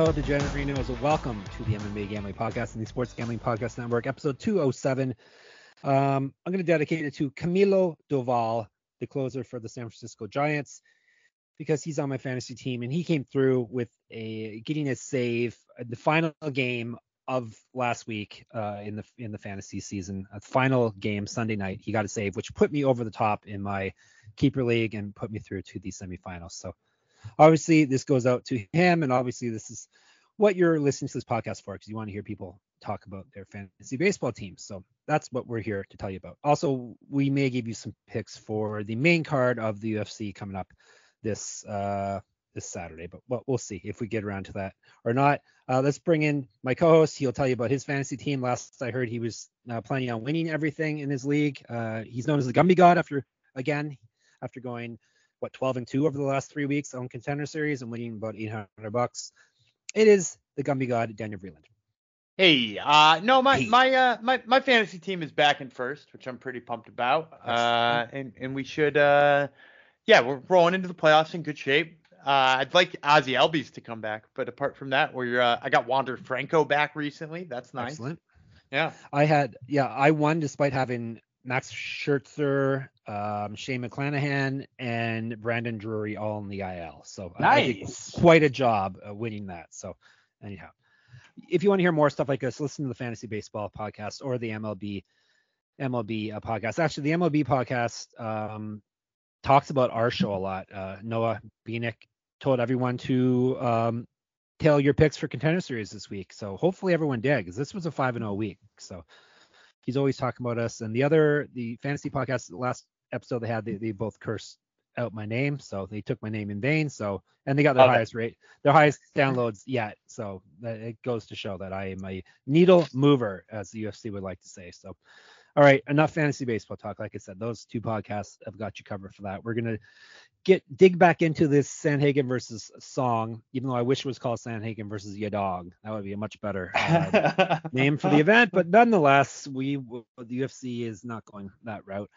Hello, DeGenerinos, welcome to the MMA Gambling Podcast and the Sports Gambling Podcast Network, episode 207. Um, I'm going to dedicate it to Camilo Doval, the closer for the San Francisco Giants, because he's on my fantasy team and he came through with a getting a save the final game of last week uh, in the in the fantasy season. A final game Sunday night, he got a save, which put me over the top in my keeper league and put me through to the semifinals. So obviously this goes out to him and obviously this is what you're listening to this podcast for because you want to hear people talk about their fantasy baseball teams so that's what we're here to tell you about. Also we may give you some picks for the main card of the ufc coming up this uh this saturday but well, we'll see if we get around to that or not. Uh, let's bring in my co-host. He'll tell you about his fantasy team. Last i heard he was uh, planning on winning everything in his league. Uh, he's known as the gumby god after again after going what 12 and 2 over the last three weeks on contender series and winning about 800 bucks. It is the Gumby God Daniel Vreeland. Hey, uh, no, my hey. my uh my my fantasy team is back in first, which I'm pretty pumped about. Uh, and and we should uh, yeah, we're rolling into the playoffs in good shape. Uh, I'd like Ozzy Albies to come back, but apart from that, we're uh, I got Wander Franco back recently. That's nice. Excellent. Yeah. I had yeah, I won despite having Max Scherzer, um, Shane McClanahan, and Brandon Drury all in the IL. So nice. I did quite a job uh, winning that. So anyhow, if you want to hear more stuff like this, listen to the Fantasy Baseball podcast or the MLB MLB uh, podcast. Actually, the MLB podcast um, talks about our show a lot. Uh, Noah Beanick told everyone to um, tell your picks for contender series this week. So hopefully everyone did because this was a five and zero week. So he's always talking about us. And the other, the fantasy podcast, the last episode they had, they, they both cursed out my name, so they took my name in vain. So and they got their okay. highest rate, their highest downloads yet. So that, it goes to show that I am a needle mover, as the UFC would like to say. So. All right, enough fantasy baseball talk. Like I said, those two podcasts have got you covered for that. We're gonna get dig back into this Sandhagen versus Song, even though I wish it was called Sandhagen versus Yadong. That would be a much better uh, name for the event. But nonetheless, we the UFC is not going that route.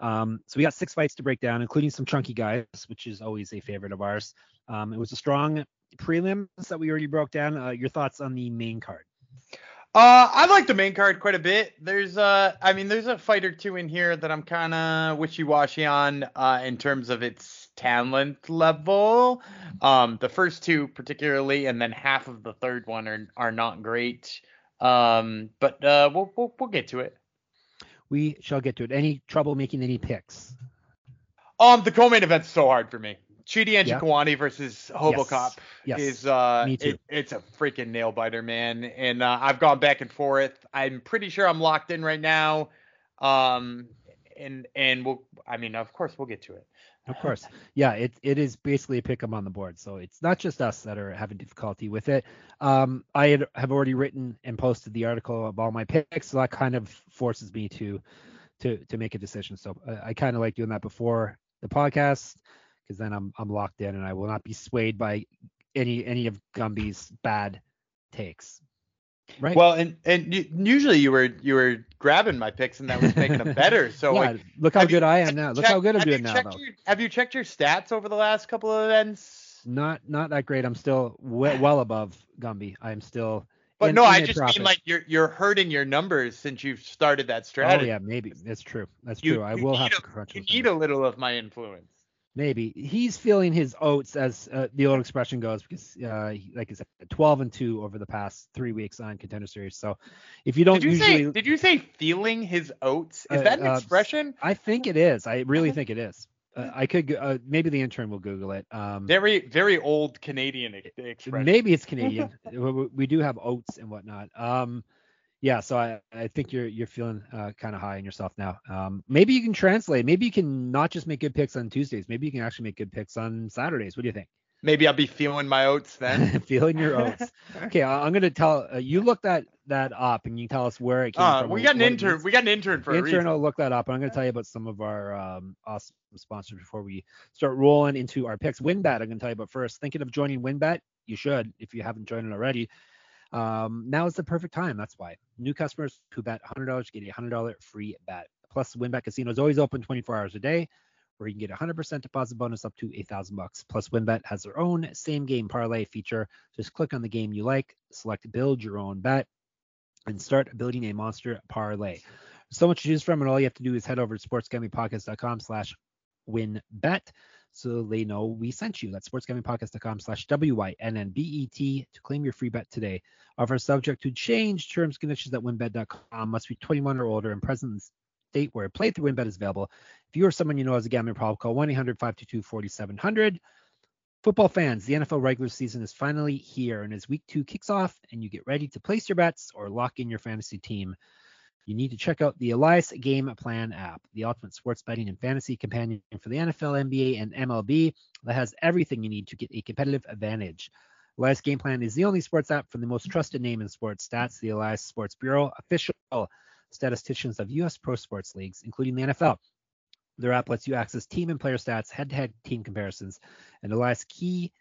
Um, so we got six fights to break down, including some chunky guys, which is always a favorite of ours. Um, it was a strong prelims that we already broke down. Uh, your thoughts on the main card? Uh, I like the main card quite a bit. There's uh, I mean, there's a fight or two in here that I'm kind of wishy-washy on uh, in terms of its talent level. Um, the first two particularly, and then half of the third one are are not great. Um, but uh, we'll, we'll we'll get to it. We shall get to it. Any trouble making any picks? Um, the co-main event's so hard for me. Chidi and yeah. versus Robocop yes. yes. is uh. It, it's a freaking nail biter, man. And uh, I've gone back and forth. I'm pretty sure I'm locked in right now. Um, and and we'll, I mean, of course, we'll get to it. Of course. Yeah, it, it is basically a pick 'em on the board. So it's not just us that are having difficulty with it. Um, I had, have already written and posted the article of all my picks, so that kind of forces me to to to make a decision. So I, uh, I kind of like doing that before the podcast because then I'm I'm locked in and I will not be swayed by any any of Gumby's bad takes. Right. Well, and and usually you were you were grabbing my picks and that was making them better. So yeah, like, look how good you, I am now. Look checked, how good I'm doing now. Your, have you checked your stats over the last couple of events? Not not that great. I'm still well, well above Gumby. I'm still. But in, no, in I just profit. mean like you're you're hurting your numbers since you've started that oh, strategy. Oh yeah, maybe that's true. That's you, true. I will have a, to crunch. you. need a little of my influence. Maybe he's feeling his oats, as uh, the old expression goes, because, uh, he, like I said, 12 and two over the past three weeks on Contender Series. So, if you don't did you usually, say, did you say feeling his oats? Is uh, that an uh, expression? I think it is. I really think it is. Uh, I could uh, maybe the intern will Google it. Um, very very old Canadian expression. Maybe it's Canadian. we do have oats and whatnot. Um, yeah, so I, I think you're you're feeling uh, kind of high in yourself now. Um, maybe you can translate. Maybe you can not just make good picks on Tuesdays. Maybe you can actually make good picks on Saturdays. What do you think? Maybe I'll be feeling my oats then. feeling your oats. Okay, I- I'm gonna tell uh, you look that that up and you tell us where it came Uh, from. we got an intern. We got an intern for a intern reason. will look that up. and I'm going to tell you about some of our um, awesome sponsors before we start rolling into our picks. WynnBET, I'm going to tell you about first. Thinking of joining WynnBET? You should if you haven't joined it already. Um, now is the perfect time. That's why new customers who bet $100 get a $100 free bet. Plus, WynnBET Casino is always open 24 hours a day, where you can get a 100% deposit bonus up to a thousand bucks. Plus, WynnBET has their own same game parlay feature. Just click on the game you like, select build your own bet, and start building a monster parlay. So much to choose from, and all you have to do is head over to sportsgamblingpodcast.com slash wynnbet so they know we sent you. That's sportsgamblingpodcast.com slash W-Y-N-N-B-E-T to claim your free bet today. Offer subject to change. Terms conditions at wynnbet.com. Must be 21 or older and present in state where a playthrough WynnBET is available. If you or someone you know has a gambling problem, call 1-800-522-4700. Football fans, the NFL regular season is finally here, and as week two kicks off and you get ready to place your bets or lock in your fantasy team, you need to check out the Elias Game Plan app, the ultimate sports betting and fantasy companion for the NFL, NBA, and MLB that has everything you need to get a competitive advantage. Elias Game Plan is the only sports app from the most trusted name in sports stats, the Elias Sports Bureau, official statisticians of U.S. pro sports leagues, including the NFL. Their app lets you access team and player stats, head-to-head team comparisons, and Elias key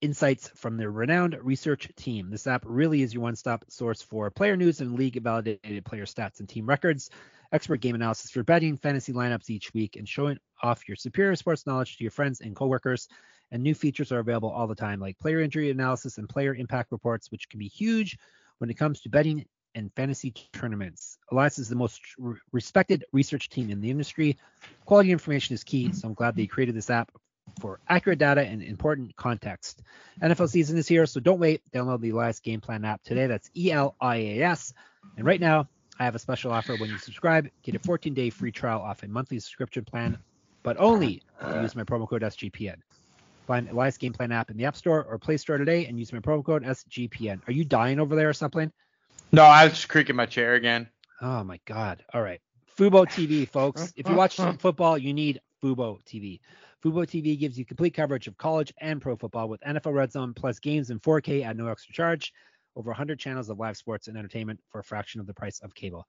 insights from their renowned research team. This app really is your one-stop source for player news and league-validated player stats and team records, expert game analysis for betting, fantasy lineups each week, and showing off your superior sports knowledge to your friends and coworkers. And new features are available all the time, like player injury analysis and player impact reports, which can be huge when it comes to betting and fantasy tournaments. Elias is the most re- respected research team in the industry. Quality information is key, so I'm glad they created this app for accurate data and important context. NFL season is here, so don't wait. Download the Elias Game Plan app today. That's E L I A S. And right now, I have a special offer when you subscribe. Get a 14 day free trial off a monthly subscription plan, but only if you use my promo code SGPN. Find Elias Game Plan app in the App Store or Play Store today and use my promo code SGPN. Are you dying over there or something? No, I was just creaking my chair again. Oh my God. All right. Fubo TV, folks. If you watch some football, you need Fubo TV. Fubo TV gives you complete coverage of college and pro football with NFL Red Zone plus games in 4K at no extra charge. Over 100 channels of live sports and entertainment for a fraction of the price of cable.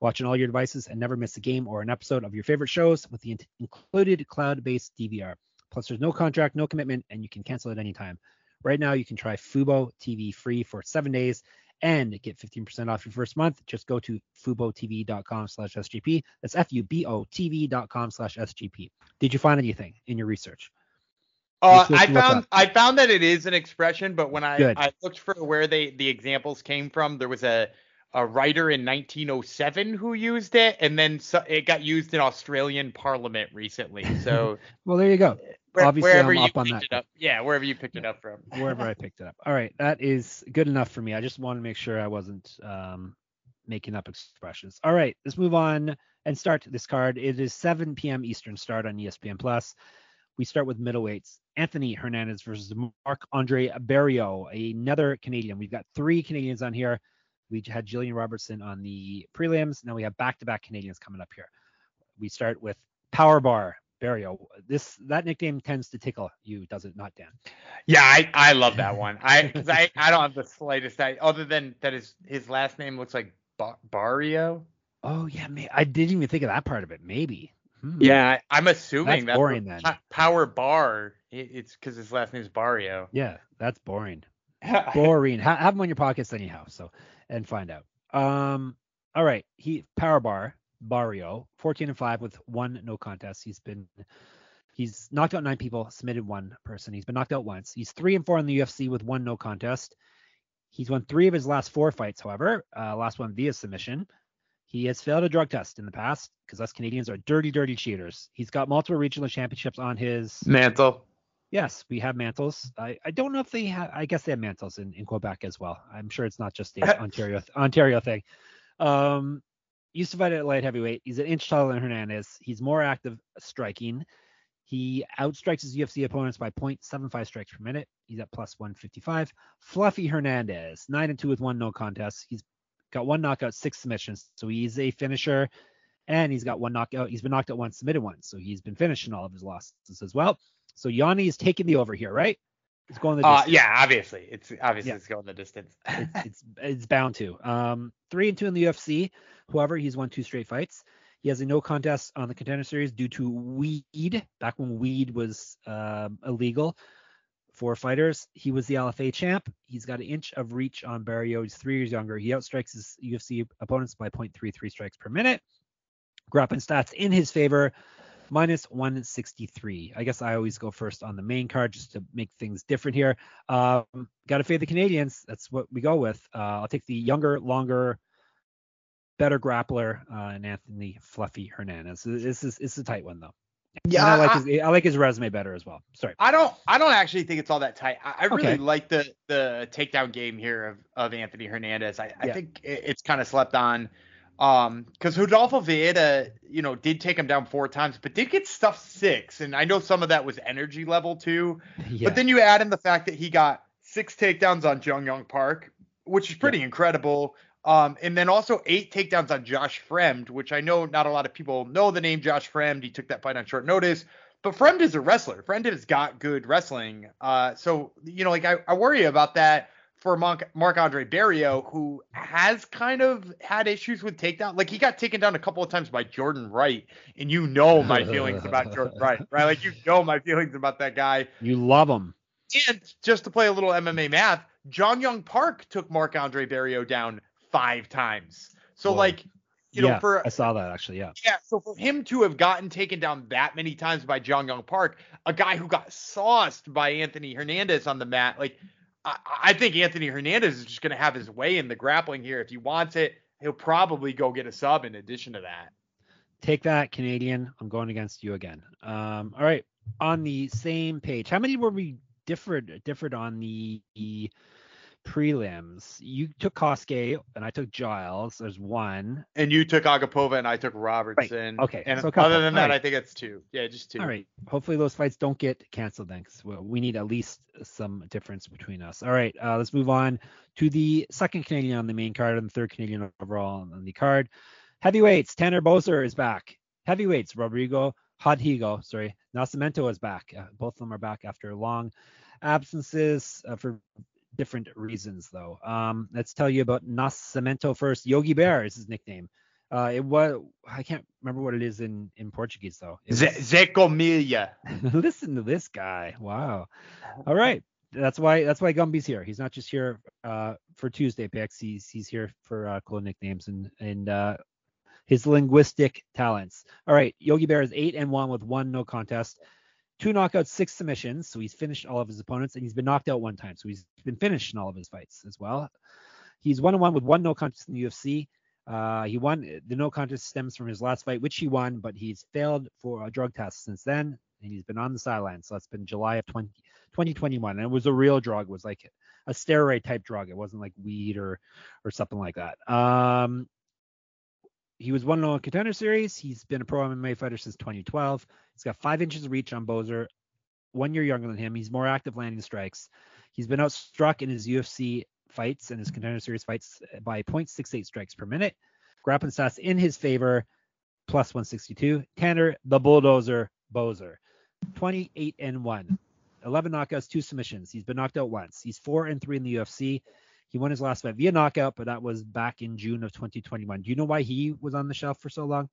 Watch on all your devices and never miss a game or an episode of your favorite shows with the in- included cloud-based DVR. Plus, there's no contract, no commitment, and you can cancel at any time. Right now, you can try Fubo TV free for seven days and get 15% off your first month. Just go to FuboTV.com slash SGP. That's F-U-B-O-T-V.com slash SGP. Did you find anything in your research? Uh, I found. I found that it is an expression, but when I, Good. I looked for where they the examples came from, there was a a writer in 1907 who used it, and then so, it got used in Australian Parliament recently. So Well, there you go. Where- Obviously, wherever I'm you up on that. it up, yeah, wherever you picked it up from. Wherever I picked it up. All right. That is good enough for me. I just wanted to make sure I wasn't um, making up expressions. All right. Let's move on and start this card. It is 7 p.m. Eastern start on ESPN Plus. We start with middleweights. Anthony Hernandez versus Mark Andre Barrio, another Canadian. We've got three Canadians on here. We had Jillian Robertson on the prelims. Now we have back-to-back Canadians coming up here. We start with Power Bar Barriault. This that nickname tends to tickle you, does it not, Dan? Yeah, I, I love that one. I because I, I don't have the slightest idea other than that his his last name looks like ba- Barriault. Oh yeah, may I didn't even think of that part of it. Maybe. Hmm. Yeah, I- I'm assuming That's that's, boring what- then. Power Bar. It, it's because his last name is Barriault. Yeah, that's boring. Boring. ha- have them on your pockets anyhow. So and find out. Um. All right. He Power Bar Barriault, 14 and five with one no contest. He's been he's knocked out nine people, submitted one person. He's been knocked out once. He's three and four in the UFC with one no contest. He's won three of his last four fights, however, uh, last one via submission. He has failed a drug test in the past because us Canadians are dirty, dirty cheaters. He's got multiple regional championships on his. Mantle. Yes, we have mantles. I, I don't know if they have. I guess they have mantles in, in Quebec as well. I'm sure it's not just a Ontario Ontario thing. Um, used to fight at light heavyweight. He's an inch taller than Hernandez. He's more active striking. He outstrikes his UFC opponents by 0.75 strikes per minute. He's at plus 155. Fluffy Hernandez, nine and two with one no contest. He's got one knockout, six submissions. So he's a finisher, and he's got one knockout. He's been knocked out once, submitted once. So he's been finishing all of his losses as well. So Yanni is taking the over here, right? It's going the Uh, distance. yeah, obviously. It's obviously Yeah. it's going the distance. it's, it's it's bound to. Um, three and two in the UFC. However, he's won two straight fights. He has a no contest on the contender series due to weed. Back when weed was um, illegal for fighters, he was the LFA champ. He's got an inch of reach on Barriault. He's three years younger. He outstrikes his UFC opponents by 0.33 strikes per minute. Grappling stats in his favor, minus 163. I guess I always go first on the main card just to make things different here. Um, got to fade the Canadians. That's what we go with. Uh, I'll take the younger, longer, better grappler, uh, and Anthony Fluffy Hernandez. This is it's a tight one though. And I like his I like his resume better as well. Sorry. I don't I don't actually think it's all that tight. I, I really Okay. like the the takedown game here of, of Anthony Hernandez. I, I Yeah. think it, it's kind of slept on. Um, because Rodolfo Vieira, you know, did take him down four times, but did get stuffed six. And I know some of that was energy level too. Yeah. But then you add in the fact that he got six takedowns on Jun Yong Park, which is pretty incredible. Um, and then also eight takedowns on Josh Fremd, which I know not a lot of people know the name Josh Fremd. He took that fight on short notice, but Fremd is a wrestler. Fremd has got good wrestling. Uh, so you know, like I, I worry about that for Marc-André Barriault, who has kind of had issues with takedown. Like he got taken down a couple of times by Jordan Wright, and you know my feelings about Jordan Wright, right? Like you know my feelings about that guy. you love him. And just to play a little MMA math, Jun Yong Park took Marc-André Barriault down five times. So Whoa. like, you know, for I saw that actually. Yeah. yeah, so for him to have gotten taken down that many times by Jun Yong Park, a guy who got sauced by Anthony Hernandez on the mat, like I, I think Anthony Hernandez is just gonna have his way in the grappling here. If he wants it, he'll probably go get a sub in addition to that. Take that, Canadian. I'm going against you again. Um, all right. On the same page, how many were we differed differed on the prelims? You took Kosuke and I took Giles. There's one. And you took Agapova and I took Robertson. Okay, And so other than that, Alright. I think it's two. Yeah, just two. All right. Hopefully those fights don't get canceled then, because we need at least some difference between us. All right. Uh, let's move on to the second Canadian on the main card and the third Canadian overall on the card. Heavyweights. Tanner Boser is back. Heavyweights. Rodrigo Hodhigo, sorry, Nascimento is back. Uh, both of them are back after long absences uh, for different reasons, though. Um, let's tell you about Nascimento first. Yogi Bear is his nickname. Uh, it was I can't remember what it is in in Portuguese though. It Ze- was- Zeko Listen to this guy. Wow. All right. That's why that's why Gumby's here. He's not just here uh, for Tuesday picks. He's he's here for uh, cool nicknames and and uh, his linguistic talents. All right. Yogi Bear is eight and one with one no contest, two knockouts, six submissions. So he's finished all of his opponents and he's been knocked out one time. So he's been finished in all of his fights as well. He's one and one with one no contest in the UFC. Uh, he won the no contest stems from his last fight, which he won, but he's failed for a drug test since then, and he's been on the sidelines. So that's been July of 20, 2021, and it was a real drug. It was like a steroid type drug. It wasn't like weed or or something like that. Um, he was one on contender series. He's been a pro MMA fighter since 2012. He's got five inches of reach on Boser, one year younger than him. He's more active landing strikes. He's been outstruck in his UFC fights and his contender series fights by 0.68 strikes per minute. Grappling stats in his favor, plus 162. Tanner, the bulldozer, Boser, 28 and 1, 11 knockouts, two submissions. He's been knocked out once. He's 4 and 3 in the UFC. He won his last fight via knockout, but that was back in June of 2021. Do you know why he was on the shelf for so long?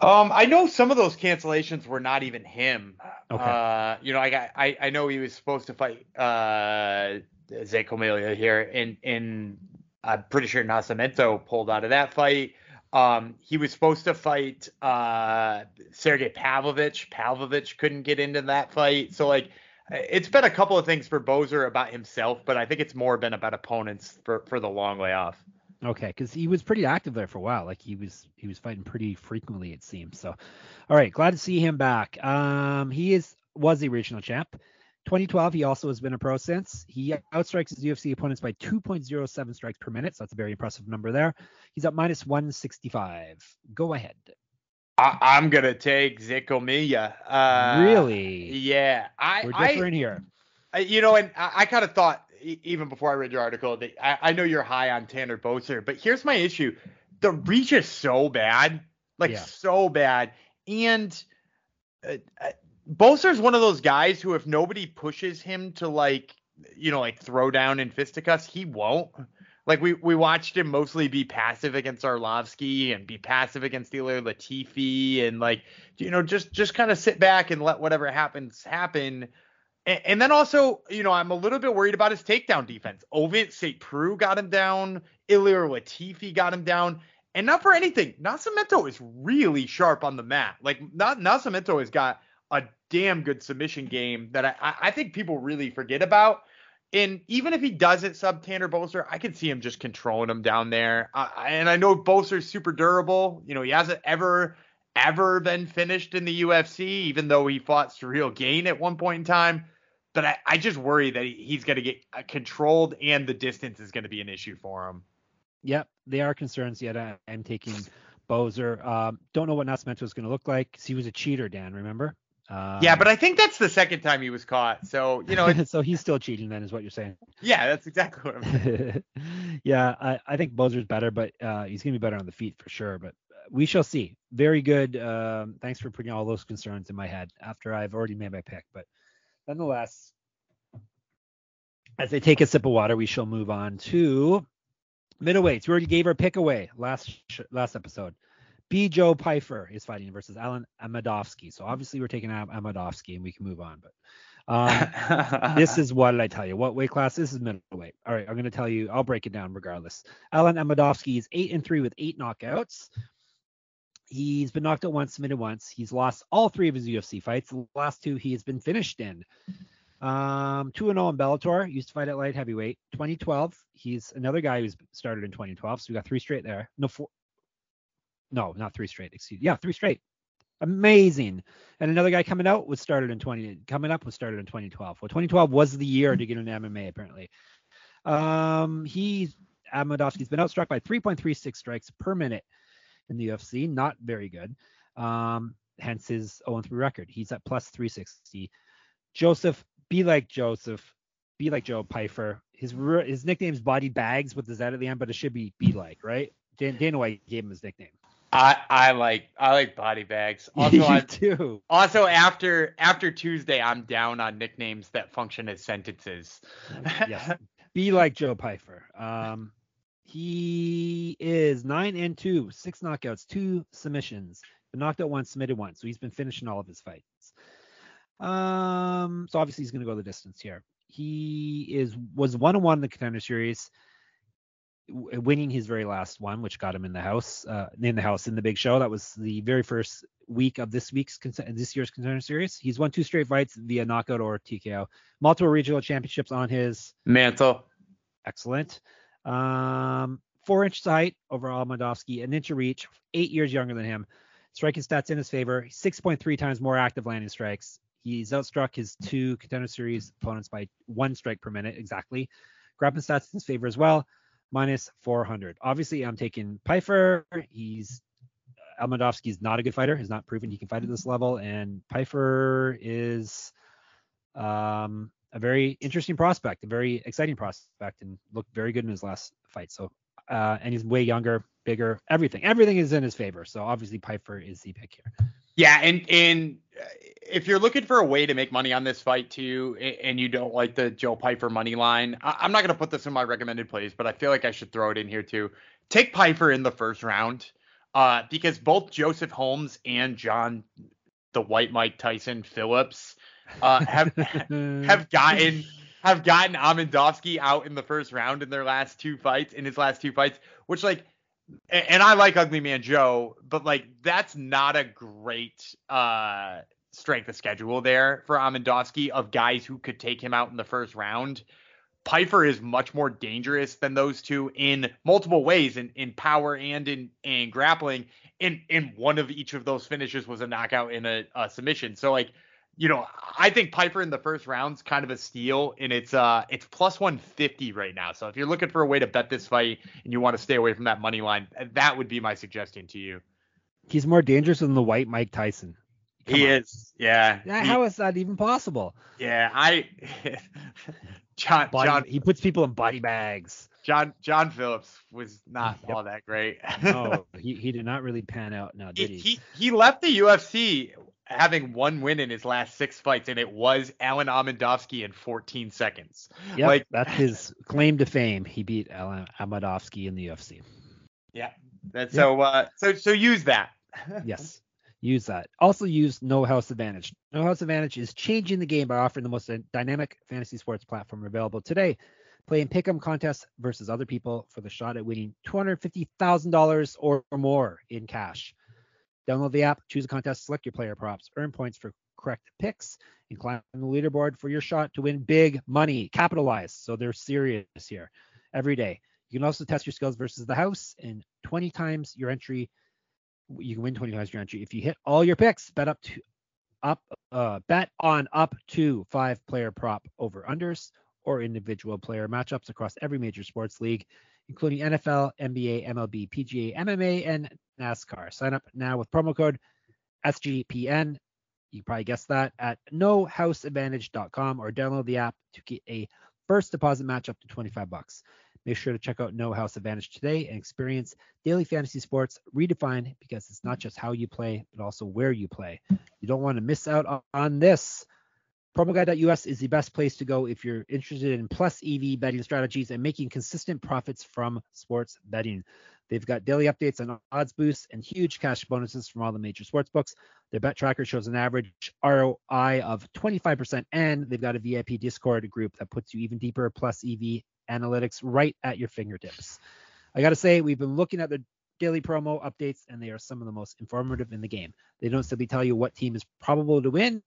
Um, I know some of those cancellations were not even him. Okay. Uh, you know, I got, I, I know he was supposed to fight uh Zé Colmeia here, and and I'm pretty sure Nascimento pulled out of that fight. Um, he was supposed to fight uh Sergey Pavlovich. Pavlovich couldn't get into that fight, so like. It's been a couple of things for Boser about himself, but I think it's more been about opponents for, for the long layoff. Okay, because he was pretty active there for a while. Like he was he was fighting pretty frequently, it seems. So, all right, glad to see him back. Um, he is was the original champ. 2012, he also has been a pro since. He outstrikes his UFC opponents by 2.07 strikes per minute, so that's a very impressive number there. He's at minus 165. Go ahead. I, I'm gonna take Zé Colmeia. Uh, really? Yeah, I, We're I, different here. I- you know, and I, I kind of thought even before I read your article that I, I know you're high on Tanner Boser, but here's my issue: the reach is so bad, like Yeah. so bad, and uh, uh, Boser's one of those guys who, if nobody pushes him to like, you know, like throw down in fisticuffs, he won't. Like we we watched him mostly be passive against Arlovsky and be passive against Ilir Latifi and like you know just just kind of sit back and let whatever happens happen. And, then also, you know, I'm a little bit worried about his takedown defense. Ovince St. Preux got him down. Ilir Latifi got him down. And not for anything, Nascimento is really sharp on the mat. Like not has got a damn good submission game that I, I think people really forget about. And even if he doesn't sub Tanner Boser, I could see him just controlling him down there. Uh, and I know Boser's super durable. You know, he hasn't ever, ever been finished in the UFC, even though he fought Ciryl Gane at one point in time. But I, I just worry that he's going to get uh, controlled and the distance is going to be an issue for him. Yep, they are concerns. Yet I, am taking Boser. Um, don't know what Nascimento is going to look like he was a cheater, Dan. Remember? Um, yeah, but I think that's the second time he was caught. So you know, so he's still cheating. Then is what you're saying? Yeah, that's exactly what I'm saying. yeah, I, I think Boser's better, but uh, he's gonna be better on the feet for sure. But uh, we shall see. Very good. Um, thanks for putting all those concerns in my head after I've already made my pick. But nonetheless, as I take a sip of water, we shall move on to Middleweights. We already gave our pick away last last episode. B. Joe Pyfer is fighting versus Alen Amedovski. So obviously we're taking out Amedovski and we can move on. But um, this is what did I tell you? What weight class? This is middleweight. All right, I'm going to tell you. I'll break it down regardless. Alen Amedovski is eight and three with eight knockouts. He's been knocked out once, submitted once. He's lost all three of his UFC fights. The last two he has been finished in. Um, 2 0 in Bellator. Used to fight at light heavyweight. 2012. He's another guy who's started in 2012. So we got three straight there. No, four. No, not three straight. Excuse. Yeah, three straight. Amazing. And another guy coming out was started in 20. Coming up was started in 2012. Well, 2012 was the year to get into MMA apparently. Um, he's Amedovski's been outstruck by 3.36 strikes per minute in the UFC. Not very good. Um, hence his 0-3 record. He's at plus 360. Joseph be like Joseph, be like Joe Pyfer. His his nickname's Body Bags with the Z at the end, but it should be be like, right? Dan, Dana White gave him his nickname. I, I like I like body bags. Also, you too. Also, after after Tuesday, I'm down on nicknames that function as sentences. yes. Be like Joe Pyfer. Um, he is nine and two, six knockouts, two submissions. Been knocked out once, submitted once. So he's been finishing all of his fights. Um, so obviously he's going to go the distance here. He is was one on one in the contender series, winning his very last one, which got him in the house, uh, in the house in the big show. That was the very first week of this week's this year's contender series. He's won two straight fights via knockout or TKO. Multiple regional championships on his mantle. Excellent. Um, four inches height over Amedovski, an inch of reach, eight years younger than him. Striking stats in his favor, 6.3 times more active landing strikes, He's outstruck his two contender series opponents by one strike per minute exactly. Grappling stats in his favor as well, minus 400. Obviously, I'm taking Pyfer. He's Amedovski's not a good fighter. He's not proven he can fight at this level, and Pyfer is um, a very interesting prospect, a very exciting prospect, and looked very good in his last fight. So, uh, and he's way younger, bigger, everything, everything is in his favor. So obviously, Pyfer is the pick here. Yeah, and and if you're looking for a way to make money on this fight too, and you don't like the Joe Pyfer money line, I'm not gonna put this in my recommended plays, but I feel like I should throw it in here too. Take Pyfer in the first round, uh, because both Joseph Holmes and John, the White Mike Tyson Phillips, uh, have have gotten have gotten Amedovski out in the first round in their last two fights, in his last two fights, which like and I like Ugly Man Joe, but like that's not a great uh strength of schedule there for Amedovski of guys who could take him out in the first round. Pyfer is much more dangerous than those two in multiple ways, in, in power and in, in grappling. In in one of each of those finishes was a knockout in a, a submission. So like you know, I think Pyfer in the first round's kind of a steal, and it's uh it's plus 150 right now. So if you're looking for a way to bet this fight and you want to stay away from that money line, that would be my suggestion to you. He's more dangerous than the white Mike Tyson. Come he on. is, yeah. yeah he, how is that even possible? Yeah, I John body, John he puts people in body bags. John John Phillips was not yep. all that great. no, he, he did not really pan out now, did he? He he left the UFC having one win in his last six fights, and it was Alen Amedovski in 14 seconds. Yeah, like, that's his claim to fame. He beat Alen Amedovski in the UFC. Yeah. That's yep. so uh so so use that. yes. Use that. Also use No House Advantage. No House Advantage is changing the game by offering the most dynamic fantasy sports platform available today. Play in pick'em contests versus other people for the shot at winning $250,000 or more in cash. Download the app, choose a contest, select your player props, earn points for correct picks, and climb the leaderboard for your shot to win big money. Capitalize. So they're serious here every day. You can also test your skills versus the house, and 20 times your entry, you can win 20 times your entry if you hit all your picks. Bet up to up, uh, bet on up to five player prop over unders or individual player matchups across every major sports league, including NFL, NBA, MLB, PGA, MMA, and NASCAR. Sign up now with promo code SGPN. You probably guessed that at nohouseadvantage.com or download the app to get a first deposit match up to 25 bucks. Make sure to check out No House Advantage today and experience daily fantasy sports redefined because it's not just how you play, but also where you play. You don't want to miss out on this. PromoGuy.us is the best place to go if you're interested in plus EV betting strategies and making consistent profits from sports betting. They've got daily updates on odds boosts and huge cash bonuses from all the major sports books. Their bet tracker shows an average ROI of 25%, and they've got a VIP Discord group that puts you even deeper plus EV analytics right at your fingertips. I got to say, we've been looking at the daily promo updates, and they are some of the most informative in the game. They don't simply tell you what team is probable to win,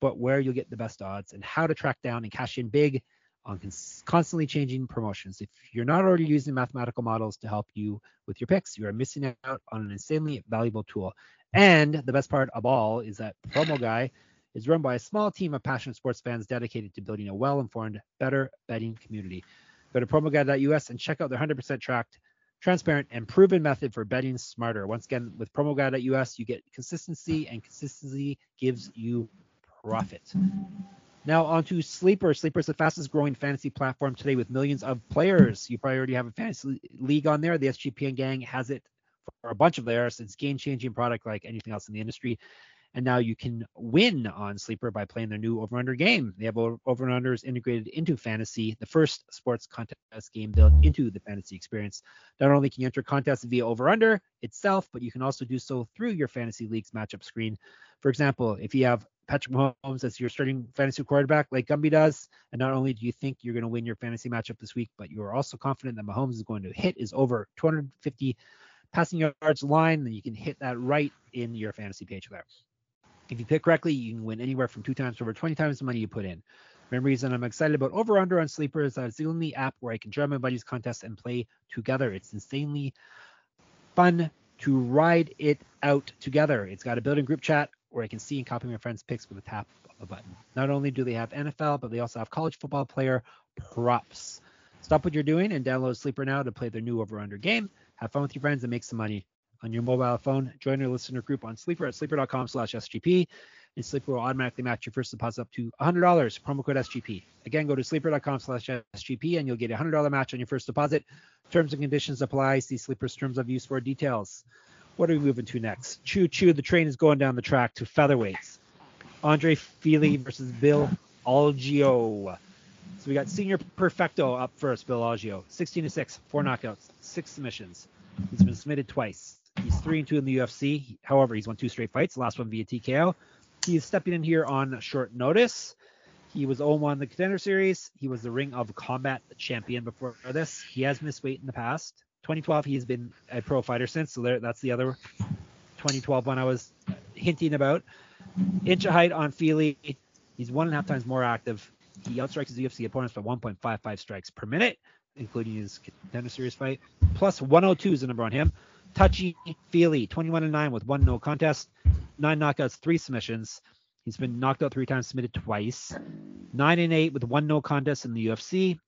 but where you'll get the best odds and how to track down and cash in big on constantly changing promotions. If you're not already using mathematical models to help you with your picks, you are missing out on an insanely valuable tool. And the best part of all is that Promo Guy is run by a small team of passionate sports fans dedicated to building a well-informed, better betting community. Go to promoguy.us and check out their 100% tracked, transparent, and proven method for betting smarter. Once again, with promoguy.us, you get consistency, and consistency gives you profit. Now on to Sleeper. Sleeper is the fastest growing fantasy platform today with millions of players. You probably already have a fantasy league on there. The SGPN gang has it for a bunch of theirs. It's game changing product like anything else in the industry. And now you can win on Sleeper by playing their new over under game. They have over unders integrated into fantasy, the first sports contest game built into the fantasy experience. Not only can you enter contests via over under itself, but you can also do so through your fantasy league's matchup screen. For example, if you have Patrick Mahomes as your starting fantasy quarterback, like Gumby does. And not only do you think you're going to win your fantasy matchup this week, but you are also confident that Mahomes is going to hit his over 250 passing yards line. Then you can hit that right in your fantasy page there. If you pick correctly, you can win anywhere from two times to over 20 times the money you put in. Main reason I'm excited about Over Under on Sleeper is that it's the only app where I can join my buddies contest and play together. It's insanely fun to ride it out together. It's got a built-in group chat where I can see and copy my friends' picks with a tap of a button. Not only do they have NFL, but they also have college football player props. Stop what you're doing and download Sleeper now to play their new over under game. Have fun with your friends and make some money on your mobile phone. Join our listener group on Sleeper at sleeper.com slash SGP. And Sleeper will automatically match your first deposit up to $100. Promo code SGP. Again, go to sleeper.com slash SGP and you'll get a $100 match on your first deposit. Terms and conditions apply. See Sleeper's terms of use for details. What are we moving to next? Choo choo, the train is going down the track to featherweights. Andre Fili versus Bill Algeo. So we got senior perfecto up first, Bill Algeo. 16 to 6, four knockouts, six submissions. He's been submitted twice. He's 3 and 2 in the UFC. However, he's won two straight fights, last one via TKO. He is stepping in here on short notice. He was 0-1 in the contender series. He was the Ring of Combat champion before this. He has missed weight in the past. 2012, he's been a pro fighter since. So there, that's the other 2012 one I was hinting about. Inch of height on Fili. He's one and a half times more active. He outstrikes his UFC opponents by 1.55 strikes per minute, including his contender series fight. Plus 102 is the number on him. Touchy Fili, 21 and 9 with one no contest, nine knockouts, three submissions. He's been knocked out three times, submitted twice. Nine and eight with one no contest in the UFC.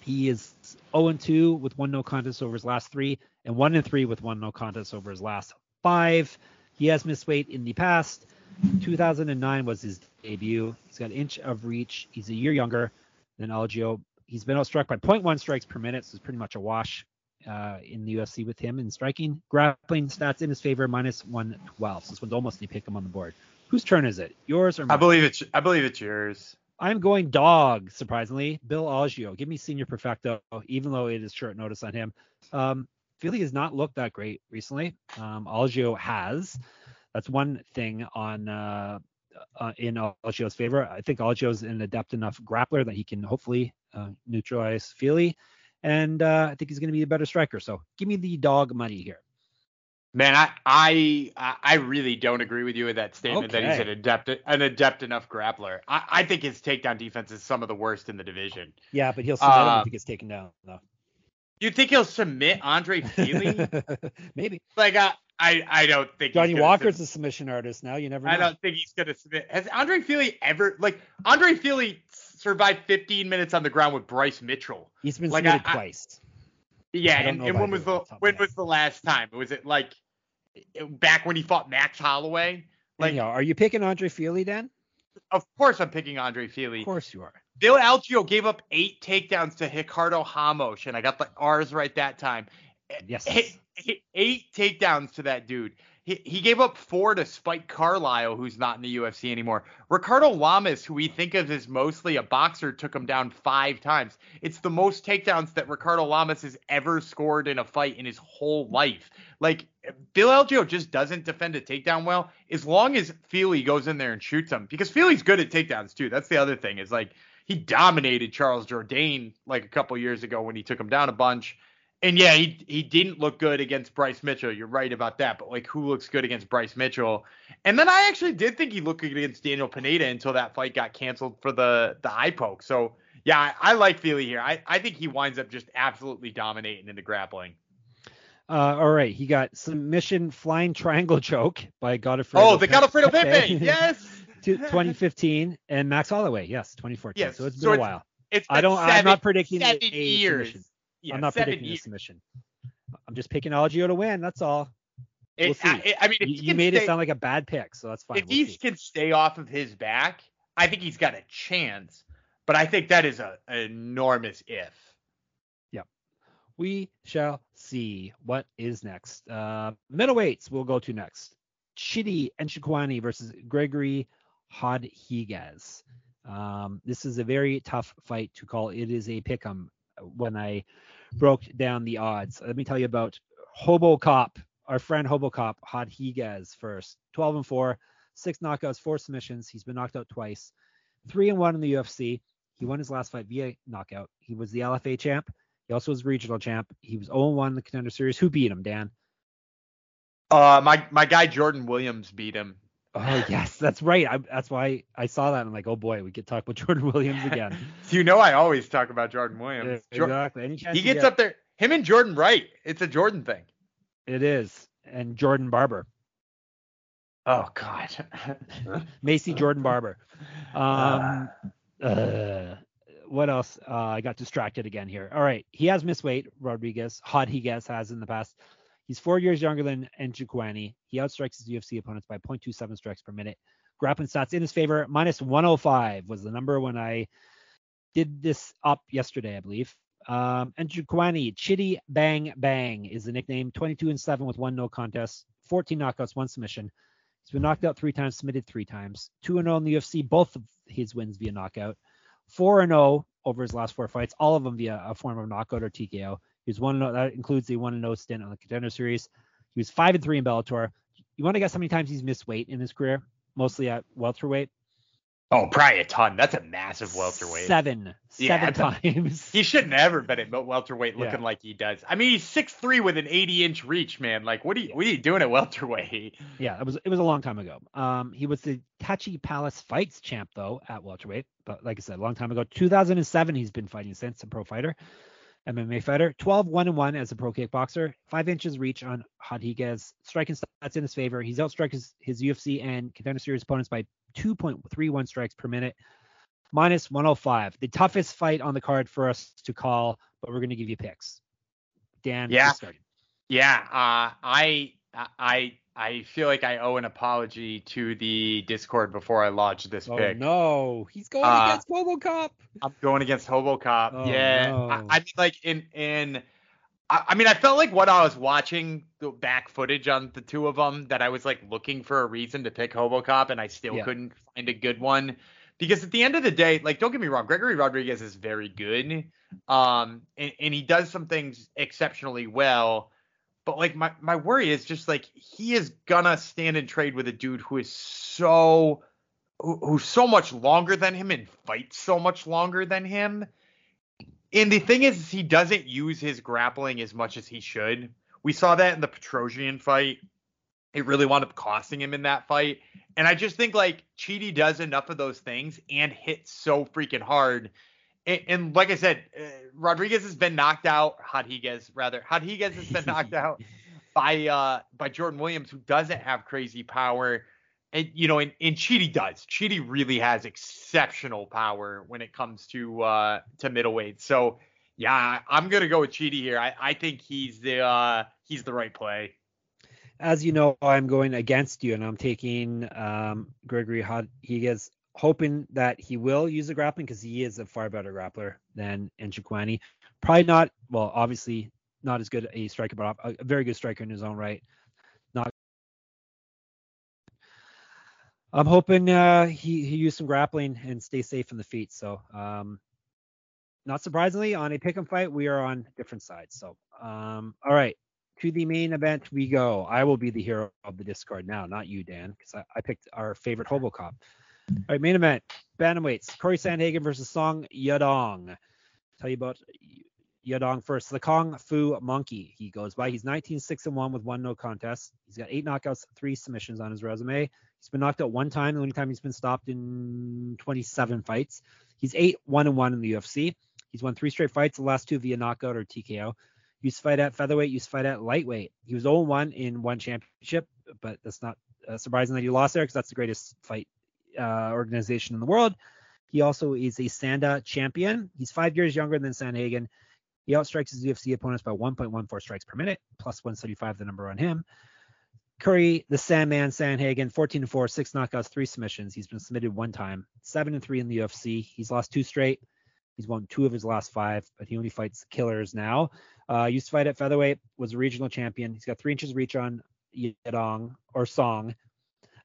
He is 0 2 with one no contest over his last three, and 1 and 3 with one no contest over his last five. He has missed weight in the past. 2009 was his debut. He's got an inch of reach. He's a year younger than Algeo. He's been outstruck by 0.1 strikes per minute, so it's pretty much a wash uh, in the UFC with him in striking. Grappling stats in his favor, minus 112. So this one's almost you pick him on the board. Whose turn is it? Yours or mine? I believe it's I believe it's yours. I'm going dog, surprisingly. Bill Algeo. Give me senior perfecto, even though it is short notice on him. Um, Fili has not looked that great recently. Um, has. That's one thing on uh, uh, in Algeo's favor. I think Algeo's an adept enough grappler that he can hopefully uh, neutralize Fili, and uh, I think he's going to be a better striker. So give me the dog money here. Man, I I I really don't agree with you with that statement that he's an adept an adept enough grappler. I, I think his takedown defense is some of the worst in the division. Yeah, but he'll submit him Uh, if he gets taken down. though. You think he'll submit Andre Fili? Maybe. like I, I I don't think Johnny Walker's sub- a submission artist now. You never know. I don't think he's gonna submit. Has Andre Fili ever like Andre Fili survived 15 minutes on the ground with Bryce Mitchell? He's been like, submitted I- twice. Yeah, I don't and, and when was the the top of when was the last time? Was it like back when he fought Max Holloway? Like, Anyhow, are you picking Andre Fili, then? of course I'm picking Andre Fili. Of course you are. Bill Algeo gave up eight takedowns to Ricardo Hamos, and I got the R's right that time. Yes. Eight- eight takedowns to that dude. He, he gave up four to Spike Carlyle, who's not in the UFC anymore. Ricardo Lamas, who we think of as mostly a boxer, took him down five times. It's the most takedowns that Ricardo Lamas has ever scored in a fight in his whole life. Like Bill Algeo just doesn't defend a takedown well, as long as Fili goes in there and shoots him, because Fili's good at takedowns too. That's the other thing is like he dominated Charles Jourdain like a couple years ago when he took him down a bunch. And yeah, he he didn't look good against Bryce Mitchell. You're right about that. But like, who looks good against Bryce Mitchell? And then I actually did think he looked good against Daniel Pineda until that fight got canceled for the the eye poke. So yeah, I, I like Fili here. I I think he winds up just absolutely dominating in the grappling. Uh, all right, he got submission flying triangle choke by Godfrey. Oh, the Godofredo Pepe. Yes. 2015 and Max Holloway. Yes, 2014. Yes, So it's been so a it's- while. It's I don't. I'm not predicting seven a years. submission. Yeah, I'm not predicting a years. submission. I'm just picking Algeo to win. That's all. We'll see. I, I mean, You, you made stay, it sound like a bad pick, so that's fine. if We'll he see. can stay off of his back, I think he's got a chance. But I think that is a an enormous if. Yep. We shall see what is next. Uh, middleweights we'll go to next. Chidi Njokuani versus Gregory Hodhiguez. Um, this is a very tough fight to call. It is a pick'em when I broke down the odds. Let me tell you about Hobo Cop, our friend Hobo Cop Hodhiguez first. 12 and 4, six knockouts, four submissions. He's been knocked out twice. Three and one in the UFC. He won his last fight via knockout. He was the LFA champ. He also was regional champ. He was 0-1 in the contender series. Who beat him, Dan? Uh, my my guy Jordan Williams beat him. Oh yes, that's right. I, that's why I saw that. I'm like, oh boy, we could talk about Jordan Williams again. You know, I always talk about Jordan Williams. Yeah, exactly. Any chance he gets get, up there. Him and Jordan Wright. It's a Jordan thing. It is. And Jordan Barber, Oh God. Macy Jordan Barber. Um, uh, what else? Uh, I got distracted again here. All right, he has missed weight. Rodriguez, Hodriguez has in the past. He's four years younger than Njokuani. He outstrikes his UFC opponents by 0.27 strikes per minute. Grappling stats in his favor, minus 105 was the number when I did this up yesterday, I believe. Um, Chitty Bang Bang is the nickname. 22 and 7 with one no contest, 14 knockouts, one submission. He's been knocked out three times, submitted three times. 2 and 0 in the UFC, both of his wins via knockout. 4 and 0 over his last four fights, all of them via a form of knockout or TKO. He was 1 that includes the 1 and 0 stint on the contender series. He was 5 and 3 in Bellator. You want to guess how many times he's missed weight in his career? Mostly at welterweight. oh, probably a ton. That's a massive welterweight. Seven. Yeah, Seven times. He should never been at welterweight looking Yeah. like he does. I mean, he's six three with an 80 inch reach, man. Like, what are you, what are you doing at welterweight? Yeah, it was it was a long time ago. Um, he was the Tachi Palace Fights champ though at welterweight, but like I said, a long time ago. 2007, he's been fighting since a pro fighter, MMA fighter. 12 one and one as a pro kickboxer. Five inches reach on Rodriguez. Striking stats in his favor. He's outstruck his, his UFC and contender series opponents by 2.31 strikes per minute. Minus 105. The toughest fight on the card for us to call, but we're gonna give you picks. Dan, Yeah. Yeah, uh, I I I feel like I owe an apology to the Discord before I lodge this pick. Oh pick. no, he's going Uh, against RoboCop. I'm going against HoboCop. Oh, yeah, no. I, I mean, like in in I, I mean, I felt like what I was watching the back footage on the two of them that I was like looking for a reason to pick Hobocop, and I still Yeah. couldn't find a good one. Because at the end of the day, like, don't get me wrong, Gregory Rodriguez is very good, um, and, and he does some things exceptionally well. But like, my my worry is just like he is gonna stand and trade with a dude who is so who, who's so much longer than him and fights so much longer than him. And the thing is, he doesn't use his grappling as much as he should. We saw that in the Petrosian fight. It really wound up costing him in that fight. And I just think like Chidi does enough of those things and hits so freaking hard. And, and like I said, uh, Rodrigues has been knocked out. Rodrigues rather. Rodrigues has been knocked out by uh by Jordan Williams, who doesn't have crazy power. And you know, and, and Chidi does. Chidi really has exceptional power when it comes to uh to middleweight. So yeah, I'm gonna go with Chidi here. I, I think he's the uh he's the right play. As you know, I'm going against you, and I'm taking um, Gregory Rodrigues, hoping that he will use the grappling because he is a far better grappler than Njokuani. Probably not, well, obviously not as good a striker, but a, very good striker in his own right. Not. I'm hoping uh, he he use some grappling and stay safe in the feet. So, um, not surprisingly, on a pick and fight, we are on different sides. So, um, all right to the main event we go. I will be the hero of the Discord now, not you, Dan, because I, I, picked our favorite Hobocop. All right, main event. Bantamweights. Corey Sandhagen versus Song Yadong. Tell you about Yadong first. The Kung Fu Monkey. He goes by. He's 19 6 and 1 with one no contest. He's got eight knockouts, three submissions on his resume. He's been knocked out one time. The only time he's been stopped in 27 fights. He's 8 1 and 1 in the UFC. He's won three straight fights, the last two via knockout or TKO used to fight at featherweight, used to fight at lightweight. He was 0-1 in one championship, but that's not uh, surprising that he lost there because that's the greatest fight uh, organization in the world. He also is a Sanda champion. He's five years younger than Sandhagen. He outstrikes his UFC opponents by 1.14 strikes per minute, plus 175 the number on him. Corey, the Sandman Sandhagen, 14 and 4, six knockouts, three submissions. He's been submitted one time, seven and three in the UFC. He's lost two straight. He's won two of his last five, but he only fights killers now. Uh, used to fight at featherweight, was a regional champion. He's got three inches reach on Yadong or Song.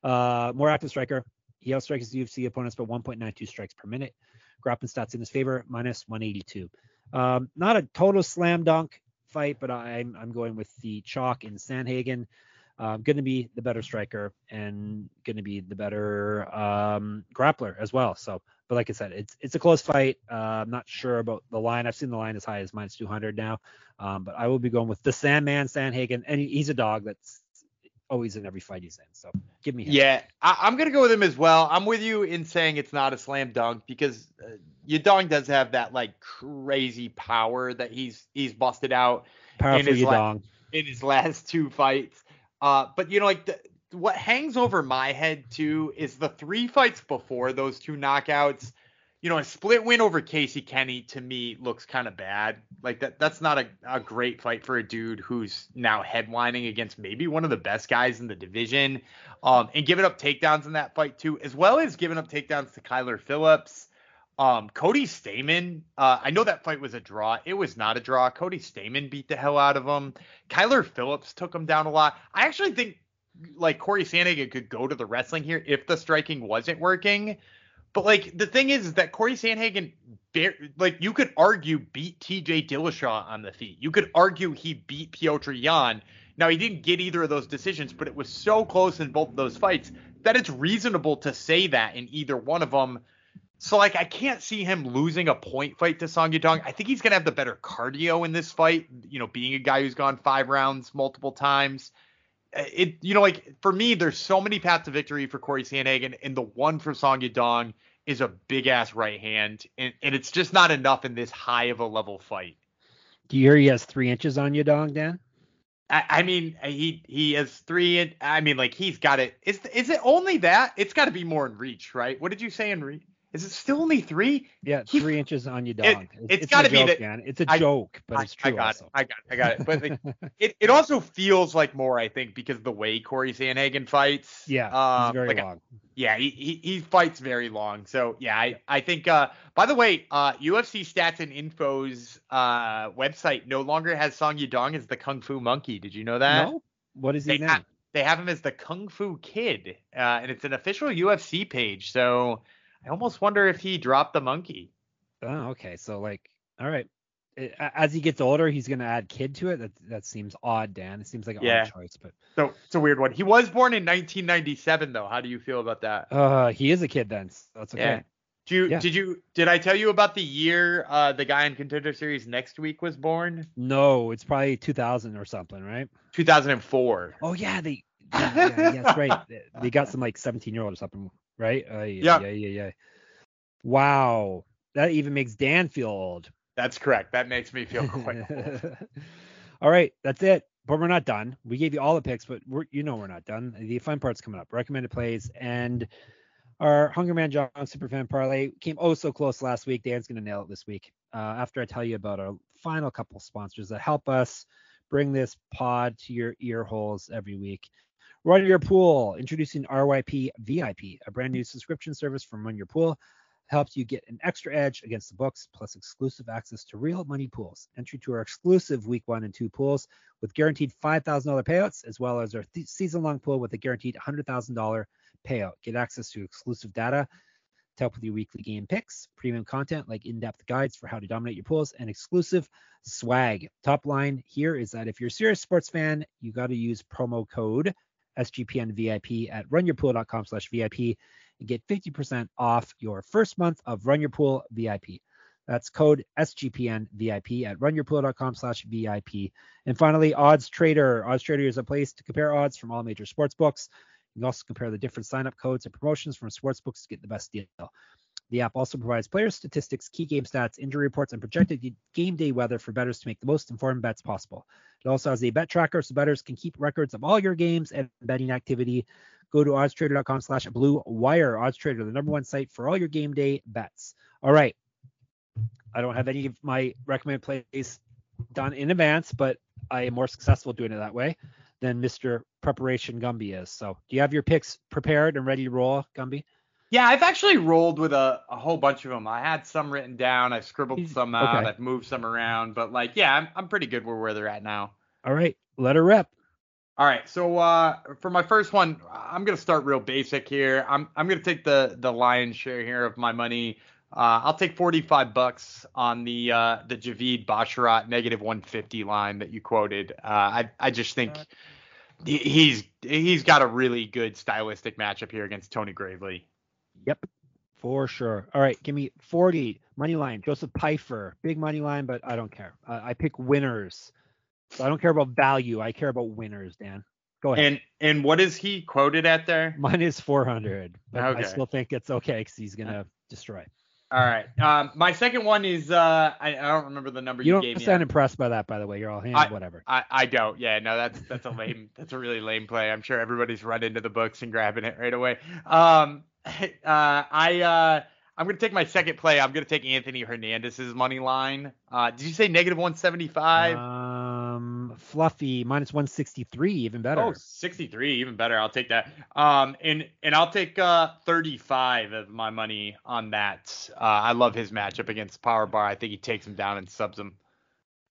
Uh, more active striker. He outstrikes his UFC opponents by 1.92 strikes per minute. Grappling stats in his favor, minus 182. Um, not a total slam dunk fight, but I'm I'm going with the chalk in Sandhagen. Uh, going to be the better striker and going to be the better um, grappler as well. So, but like I said, it's it's a close fight. Uh, I'm not sure about the line. I've seen the line as high as minus 200 now, um, but I will be going with the Sandman Sandhagen, and he's a dog that's always in every fight he's in. So give me him. Yeah, I, I'm gonna go with him as well. I'm with you in saying it's not a slam dunk because uh, Yadong does have that like crazy power that he's he's busted out Powerful his la- in his last two fights. Uh, but you know, like the, what hangs over my head too is the three fights before those two knockouts. You know, a split win over Casey Kenney to me looks kind of bad. Like that, that's not a, a great fight for a dude who's now headlining against maybe one of the best guys in the division. Um, and giving up takedowns in that fight too, as well as giving up takedowns to Kyler Phillips. Um, Cody Stamann, uh, I know that fight was a draw. It was not a draw. Cody Stamann beat the hell out of him. Kyler Phillips took him down a lot. I actually think like Corey Sandhagen could go to the wrestling here if the striking wasn't working. But like the thing is, is that Corey Sandhagen, bar- like you could argue beat T.J. Dillashaw on the feet. You could argue he beat Petr Yan. Now he didn't get either of those decisions, but it was so close in both of those fights that it's reasonable to say that in either one of them. So like I can't see him losing a point fight to Song Yadong. I think he's gonna have the better cardio in this fight. You know, being a guy who's gone five rounds multiple times. It you know like for me, there's so many paths to victory for Corey Sandhagen, and the one for Song Yadong is a big ass right hand, and, and it's just not enough in this high of a level fight. Do you hear he has three inches on Yadong, Dan? I, I mean, he he has three. In, I mean, like he's got it. Is is it only that? It's got to be more in reach, right? What did you say in reach? Is it still only three? Yeah, He- three inches on Yadong. it's a gotta be joke, that- Dan. It's a I- joke, but I, it's true I got also. it. I got it. I got it. But like, it, it also feels like more, I think, because of the way Corey Sandhagen fights. yeah, Um, he's very like, long. Yeah, he, he, he fights very long. So yeah, I, I think uh by the way, uh UFC stats and info's uh website no longer has Song Yadong as the Kung Fu monkey. Did you know that? No. What is he They now? ha- they have him as the Kung Fu Kid. Uh and it's an official UFC page. So I almost wonder if he dropped the monkey. Oh, okay. So like, all right. It- As he gets older, he's gonna add kid to it. That that seems odd, Dan. It seems like an Yeah. odd choice, but So it's a weird one. He was born in 1997 though. How do you feel about that? uh, he is a kid then. So that's okay. Yeah. Do you, Yeah. did you did I tell you about the year uh the guy in Contender Series next week was born? No, it's probably 2000 or something, right? 2004. Oh yeah, they. Yeah, yeah, that's right. They- They got some like 17 year old or something, right? Uh, yeah, Yeah. yeah, yeah. Wow, that even makes Dan feel old. That's correct. That makes me feel quite old. all right, that's it. But we're not done. We gave you all the picks, but we're you know we're not done. The fun part's coming up. Recommended plays and our Hunger Man John Superfan parlay came oh so close last week. Dan's gonna nail it this week. Uh, after I tell you about our final couple sponsors that help us bring this pod to your ear holes every week. Run Your Pool, introducing RYP VIP, a brand new subscription service from Run Your Pool helps you get an extra edge against the books, plus exclusive access to real money pools. Entry to our exclusive week one and two pools with guaranteed $5,000 payouts, as well as our th- season long pool with a guaranteed $100,000 payout. Get access to exclusive data to help with your weekly game picks, premium content like in depth guides for how to dominate your pools, and exclusive swag. Top line here is that if you're a serious sports fan, you got to use promo code SGPNVIP at runyourpool.com slash VIP and get 50% off your first month of Run Your Pool VIP. That's code SGPN VIP at runyourpool.com slash VIP. And finally, Odds Trader. Odds Trader is a place to compare odds from all major sports books. You can also compare the different sign-up codes and promotions from sports books to get the best deal. The app also provides player statistics, key game stats, injury reports, and projected game day weather for bettors to make the most informed bets possible. It also has a bet tracker so bettors can keep records of all your games and betting activity. Go to oddstrader.com slash blue wire. OddsTrader, the number one site for all your game day bets. All right. I don't have any of my recommended plays done in advance, but I am more successful doing it that way than Mr. Preparation Gumby is. So do you have your picks prepared and ready to roll, Gumby? Yeah, I've actually rolled with a, a whole bunch of them. I had some written down. I've scribbled some out. okay. I've moved some around. But like, yeah, I'm, I'm pretty good where, where they're at now. All right, let her rep. All right, so uh, for my first one, I'm gonna start real basic here. I'm I'm gonna take the the lion's share here of my money. Uh, I'll take 45 bucks on the uh, the Javid Basharat negative 150 line that you quoted. Uh, I I just think he's he's got a really good stylistic matchup here against Tony Gravely. Yep, for sure. All right, give me 40 money line. Joseph Pyfer, big money line, but I don't care. Uh, I pick winners. So I don't care about value. I care about winners, Dan. Go ahead. And and what is he quoted at there? Mine is 400, but I still think it's okay because he's gonna destroy. All right. Um, my second one is uh, I, I don't remember the number You you, don't gave me. sound impressed by that, by the way. You're all hands, I- whatever. I, I don't. Yeah, no, that's that's a lame that's a really lame play. I'm sure everybody's run into the books and grabbing it right away. Um uh I uh I'm gonna take my second play. I'm gonna take Anthony Hernandez's money line. Uh did you say negative 175? Um, Fluffy minus 163, even better. oh, 63, even better. I'll take that. Um and and I'll take uh 35 of my money on that. Uh I love his matchup against Power Bar. I think he takes him down and subs him.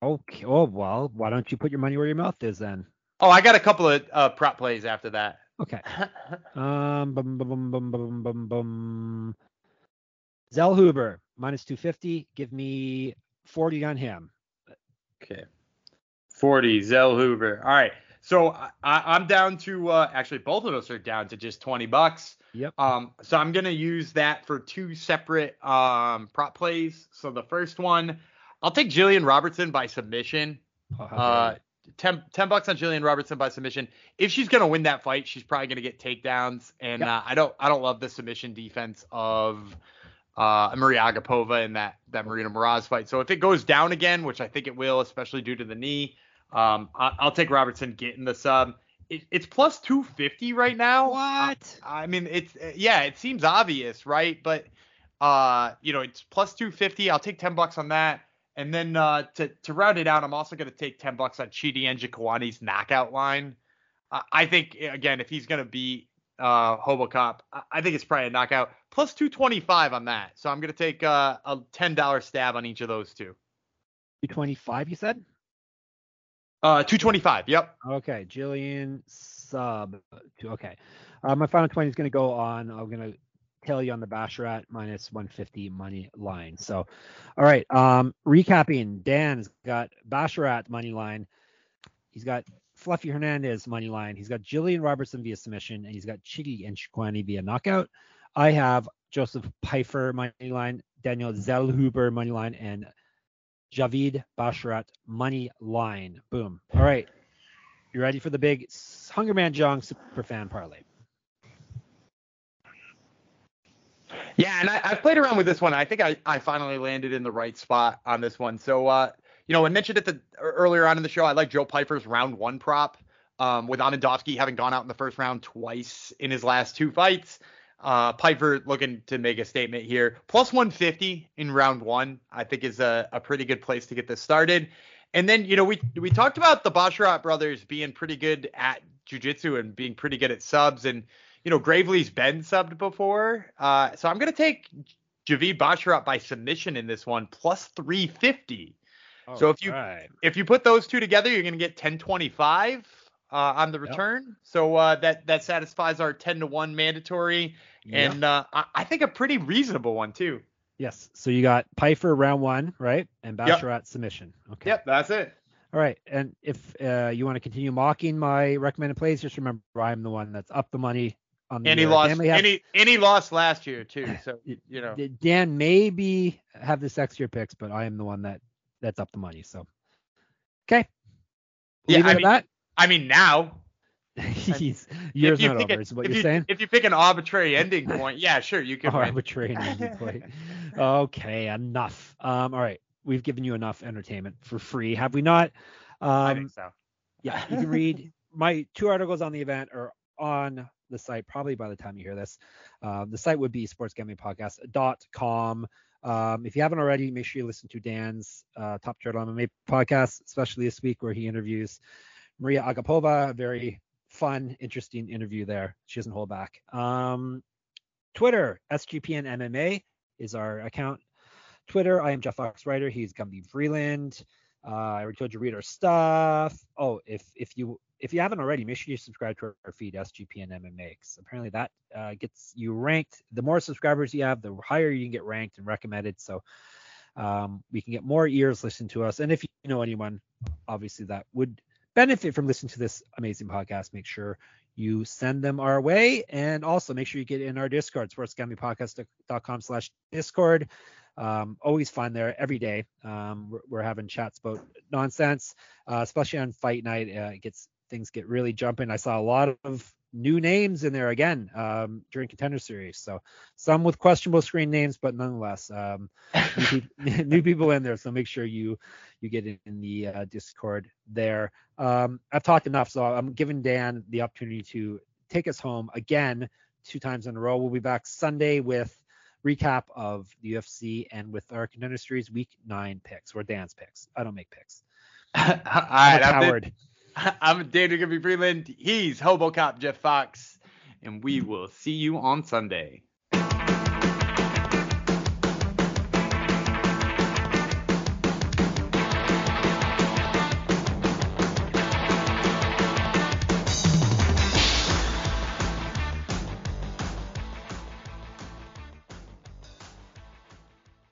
Okay. Oh well, why don't you put your money where your mouth is then? Oh, I got a couple of uh, prop plays after that. Okay. Um, bum, bum, bum, bum, bum, bum, bum. Zellhuber minus 250. Give me 40 on him. Okay. 40, Zellhuber. All right. So I, I'm down to uh, actually both of us are down to just 20 bucks. Yep. Um, so I'm gonna use that for two separate um prop plays. So the first one, I'll take Jillian Robertson by submission. Oh, Uh, 10, 10 bucks on Jillian Robertson by submission. If she's gonna win that fight, she's probably gonna get takedowns. And Yep. uh, I don't I don't love the submission defense of uh Maria Agapova in that that Maryna Moroz fight. So if it goes down again, which I think it will, especially due to the knee, um, I, I'll take Robertson getting the sub. It, it's plus 250 right now. What? I mean, it's yeah, it seems obvious, right? But uh, you know, it's plus 250. I'll take 10 bucks on that. And then uh, to to round it out, I'm also going to take 10 bucks on Chidi Njokuani's knockout line. Uh, I think again, if he's going to beat uh, Hobocop. I, I think it's probably a knockout. Plus 225 on that. So I'm gonna take uh, a $10 stab on each of those two. 225, you said? Uh, 225. Yep. Okay, Jillian sub. Okay, uh, my final 20 is going to go on. I'm going to tell you on the Basharat minus 150 money line. So, all right. Um, recapping, Dan's got Basharat money line. He's got Fluffy Hernandez money line. He's got Jillian Robertson via submission, and he's got Chidi Njokuani via knockout. I have Joseph Pyfer money line, Daniel Zellhuber money line, and Javid Basharat money line. Boom. All right. You ready for the big Hungerman Jong super fan parlay? Yeah, and I, I played around with this one. I think I, I finally landed in the right spot on this one. So, uh, you know, I mentioned it the, earlier on in the show. I like Joe Pyfer's round one prop um, with Amedovski having gone out in the first round twice in his last two fights. Uh, Pyfer looking to make a statement here. Plus 150 in round one, I think is a, a pretty good place to get this started. And then, you know, we we talked about the Basharat brothers being pretty good at jujitsu and being pretty good at subs. And, you know, Gravely's been subbed before. Uh, so I'm going to take Javid Basharat by submission in this one, plus 350. so if you right. if you put those two together, you're going to get 1025 uh, on the return. Yep. So uh, that that satisfies our 10 to 1 mandatory and yep. uh, I, I, think a pretty reasonable one too. Yes. So you got Pyfer round one, right? And Basharat yep. submission. Okay. Yep, that's it. All right. And if uh, you want to continue mocking my recommended plays, just remember I'm the one that's up the money. And he uh, lost. Any any lost last year too. So you know. Dan maybe have the sexier picks, but I am the one that that's up the money. So. Okay. yeah. I mean, that. I mean now. He's years not over. Is what you're you, saying? If you pick an arbitrary ending point, yeah, sure, you can. arbitrary ending point. Okay, enough. Um, all right, we've given you enough entertainment for free, have we not? Um, I think so. yeah, you can read my two articles on the event are on the site probably by the time you hear this. Uh, the site would be sportsgamblingpodcast.com. Um, if you haven't already, make sure you listen to Dan's uh, Top Turtle MMA podcast, especially this week where he interviews Maria Agapova, very fun, interesting interview there. She doesn't hold back. Um, Twitter, SGPN MMA is our account. Twitter, I am Jeff Fox Writer. He's Gumby Freeland. Uh, I already told you read our stuff. Oh, if if you if you haven't already, make sure you subscribe to our feed, SGPN MMA. Cause apparently that uh, gets you ranked. The more subscribers you have, the higher you can get ranked and recommended. So um, we can get more ears listen to us. And if you know anyone, obviously that would benefit from listening to this amazing podcast, make sure you send them our way. And also make sure you get in our Discord, sportsgamblingpodcast.com slash Discord. Um, always fun there every day. Um, we're, we're, having chats about nonsense, uh, especially on fight night. Uh, it gets things get really jumping. I saw a lot of new names in there again um, during contender series. So some with questionable screen names, but nonetheless, um, new, people, new, people in there. So make sure you you get in the uh, Discord there. Um, I've talked enough, so I'm giving Dan the opportunity to take us home again two times in a row. We'll be back Sunday with recap of the UFC and with our contender series week nine picks or Dan's picks. I don't make picks. All right, I'm coward. I'm David Gumby Freeland. He's Hobocop Jeff Fox, and we will see you on Sunday.